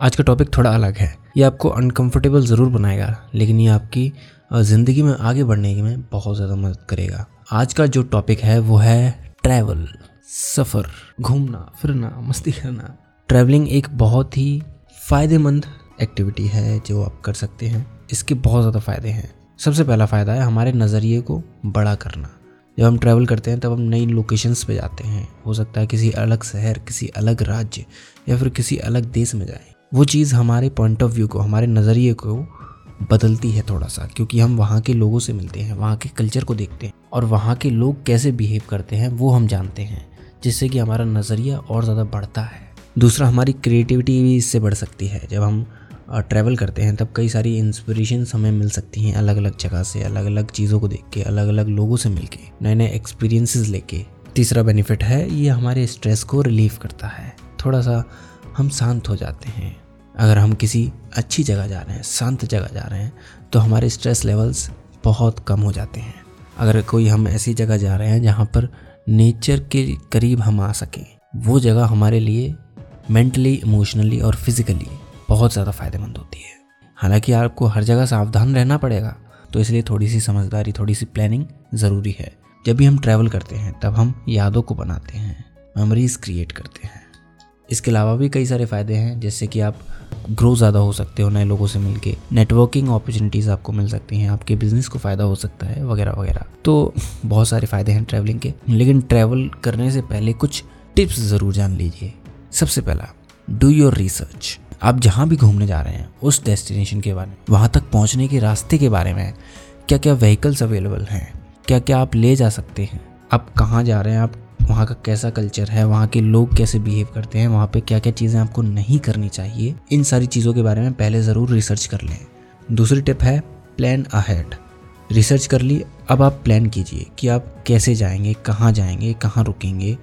आज का टॉपिक थोड़ा अलग है। ये आपको अनकंफर्टेबल ज़रूर बनाएगा, लेकिन ये आपकी ज़िंदगी में आगे बढ़ने में बहुत ज़्यादा मदद करेगा। आज का जो टॉपिक है, वो है ट्रैवल सफ़र, घूमना, फिरना, मस्ती करना। ट्रैवलिंग एक बहुत ही फ़ायदेमंद एक्टिविटी है जो आप कर सकते हैं। इसके बहुत ज़्यादा फ़ायदे हैं। सबसे पहला फ़ायदा है हमारे नज़रिए को बड़ा करना। जब हम ट्रैवल करते हैं, तब हम नई लोकेशंस पे जाते हैं। हो सकता है किसी अलग शहर, किसी अलग राज्य, या फिर किसी अलग देश में जाएँ। वो चीज़ हमारे पॉइंट ऑफ़ व्यू को, हमारे नज़रिए को बदलती है थोड़ा सा, क्योंकि हम वहाँ के लोगों से मिलते हैं, वहाँ के कल्चर को देखते हैं, और वहाँ के लोग कैसे बिहेव करते हैं, वो हम जानते हैं, जिससे कि हमारा नज़रिया और ज़्यादा बढ़ता है। दूसरा, हमारी क्रिएटिविटी भी इससे बढ़ सकती है। जब हम ट्रैवल करते हैं, तब कई सारी इंस्पिरेशंस हमें मिल सकती हैं अलग अलग जगह से अलग अलग चीज़ों को देख के अलग अलग लोगों से मिल के नए नए एक्सपीरियंसेस लेके। तीसरा बेनिफिट है, ये हमारे स्ट्रेस को रिलीव करता है। थोड़ा सा हम शांत हो जाते हैं। अगर हम किसी अच्छी जगह जा रहे हैं, शांत जगह जा रहे हैं तो हमारे स्ट्रेस लेवल्स बहुत कम हो जाते हैं। अगर कोई हम ऐसी जगह जा रहे हैं जहाँ पर नेचर के करीब हम आ सकें, वो जगह हमारे लिए मेंटली इमोशनली और फिज़िकली बहुत ज़्यादा फ़ायदेमंद होती है। हालाँकि आपको हर जगह सावधान रहना पड़ेगा तो इसलिए थोड़ी सी समझदारी थोड़ी सी प्लानिंग ज़रूरी है। जब भी हम ट्रैवल करते हैं, तब हम यादों को बनाते हैं मेमोरीज क्रिएट करते हैं। इसके अलावा भी कई सारे फ़ायदे हैं, जैसे कि आप ग्रो ज़्यादा हो सकते हो नए लोगों से मिलके। नेटवर्किंग अपॉर्चुनिटीज़ आपको मिल सकती हैं, आपके बिज़नेस को फ़ायदा हो सकता है, वगैरह वगैरह। तो बहुत सारे फ़ायदे हैं ट्रैवलिंग के। लेकिन ट्रैवल करने से पहले कुछ टिप्स ज़रूर जान लीजिए। सबसे पहला डू योर रिसर्च आप जहाँ भी घूमने जा रहे हैं, उस डेस्टिनेशन के बारे में, वहाँ तक पहुँचने के रास्ते के बारे में क्या क्या व्हीकल्स अवेलेबल हैं क्या क्या आप ले जा सकते हैं, आप कहाँ जा रहे हैं, आप वहाँ का कैसा कल्चर है वहाँ के लोग कैसे बिहेव करते हैं वहाँ पे क्या क्या चीज़ें आपको नहीं करनी चाहिए इन सारी चीज़ों के बारे में पहले ज़रूर रिसर्च कर लें। दूसरी टिप है प्लान अहेड रिसर्च कर ली अब आप प्लान कीजिए कि आप कैसे जाएँगे कहाँ जाएँगे कहाँ रुकेंगे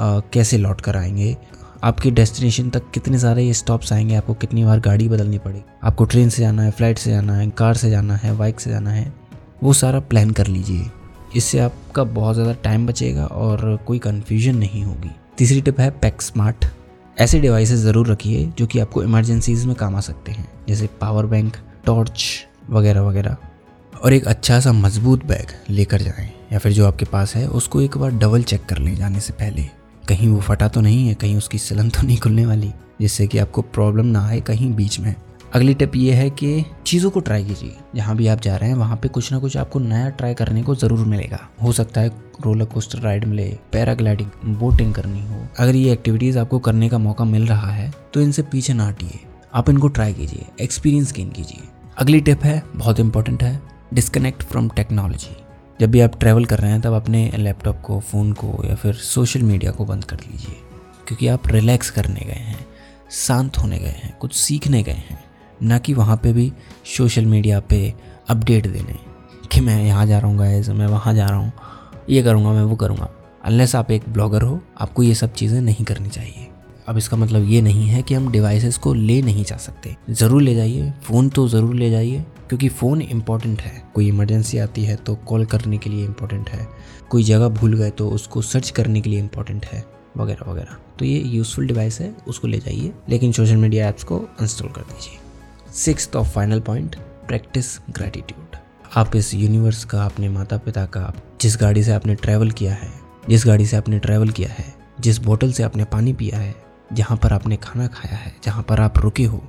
आ, कैसे लौट कर आएँगे। आपके डेस्टिनेशन तक कितने सारे स्टॉप्स आएँगे आपको कितनी बार गाड़ी बदलनी पड़ेगी। आपको ट्रेन से जाना है फ़्लाइट से जाना है कार से जाना है बाइक से जाना है वो सारा प्लान कर लीजिए। इससे आपका बहुत ज़्यादा टाइम बचेगा और कोई कन्फ्यूज़न नहीं होगी। तीसरी टिप है पैक स्मार्ट ऐसे डिवाइसेस ज़रूर रखिए जो कि आपको इमरजेंसीज में काम आ सकते हैं, जैसे पावर बैंक टॉर्च वगैरह वगैरह। और एक अच्छा सा मज़बूत बैग लेकर जाएँ, या फिर जो आपके पास है, उसको एक बार डबल चेक कर लें जाने से पहले। कहीं वो फटा तो नहीं है, कहीं उसकी सिलन तो नहीं खुलने वाली, जिससे कि आपको प्रॉब्लम ना आए कहीं बीच में। अगली टिप ये है कि चीज़ों को ट्राई कीजिए। जहाँ भी आप जा रहे हैं, वहाँ पे कुछ ना कुछ आपको नया ट्राई करने को ज़रूर मिलेगा। हो सकता है रोलर कोस्टर राइड मिले पैराग्लाइडिंग बोटिंग करनी हो। अगर ये एक्टिविटीज़ आपको करने का मौका मिल रहा है तो इनसे पीछे ना हटिए। आप इनको ट्राई कीजिए एक्सपीरियंस गेन कीजिए। अगली टिप है, बहुत इंपॉर्टेंट है डिस्कनेक्ट फ्रॉम टेक्नोलॉजी जब भी आप ट्रैवल कर रहे हैं, तब अपने लैपटॉप को फ़ोन को या फिर सोशल मीडिया को बंद कर लीजिए। क्योंकि आप रिलैक्स करने गए हैं, शांत होने गए हैं, कुछ सीखने गए हैं। ना कि वहाँ पे भी सोशल मीडिया पे अपडेट देने। कि मैं यहाँ जा रहा हूँ गाइस मैं वहाँ जा रहा हूँ, ये करूँगा, मैं वो करूँगा। अनलेस आप एक ब्लॉगर हो, आपको ये सब चीज़ें नहीं करनी चाहिए। अब इसका मतलब ये नहीं है कि हम डिवाइसेस को ले नहीं जा सकते। ज़रूर ले जाइए फ़ोन तो ज़रूर ले जाइए, क्योंकि फ़ोन इंपॉर्टेंट है। कोई इमरजेंसी आती है तो कॉल करने के लिए इंपॉर्टेंट है। कोई जगह भूल गए तो उसको सर्च करने के लिए इंपॉर्टेंट है, वगैरह वगैरह। तो ये यूज़फुल डिवाइस है, उसको ले जाइए। लेकिन सोशल मीडिया ऐप्स को इंस्टॉल कर दीजिए। सिक्स और फाइनल पॉइंट, प्रैक्टिस ग्रेटिट्यूड। आप इस यूनिवर्स का, अपने माता पिता का, जिस गाड़ी से आपने ट्रैवल किया है, जिस गाड़ी से आपने ट्रैवल किया है, जिस बोतल से आपने पानी पिया है, जहाँ पर आपने खाना खाया है, जहाँ पर आप रुके हो,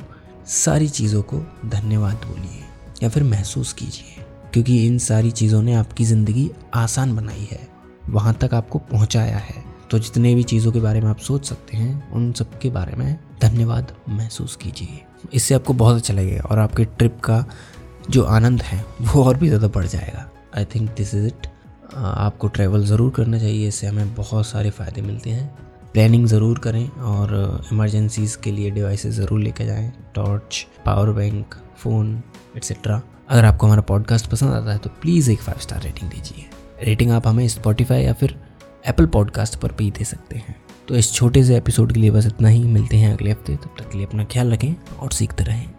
सारी चीज़ों को धन्यवाद बोलिए या फिर महसूस कीजिए, क्योंकि इन सारी चीज़ों ने आपकी ज़िंदगी आसान बनाई है, वहाँ तक आपको पहुँचाया है। तो जितने भी चीज़ों के बारे में आप सोच सकते हैं, उन सब के बारे में धन्यवाद महसूस कीजिए। इससे आपको बहुत अच्छा लगेगा और आपके ट्रिप का जो आनंद है, वो और भी ज़्यादा बढ़ जाएगा। I think this is it आपको ट्रैवल ज़रूर करना चाहिए, इससे हमें बहुत सारे फ़ायदे मिलते हैं। प्लानिंग ज़रूर करें और इमरजेंसीज़ के लिए डिवाइसेस ज़रूर लेकर जाएँ। Torch power bank phone etcetera अगर आपको हमारा पॉडकास्ट पसंद आता है तो प्लीज़ एक फाइव स्टार रेटिंग दीजिए। रेटिंग आप हमें स्पॉटिफाई या फिर एप्पल पॉडकास्ट पर भी दे सकते हैं। तो इस छोटे से एपिसोड के लिए बस इतना ही। मिलते हैं अगले हफ़्ते। तब तक के लिए अपना ख्याल रखें और सीखते रहें।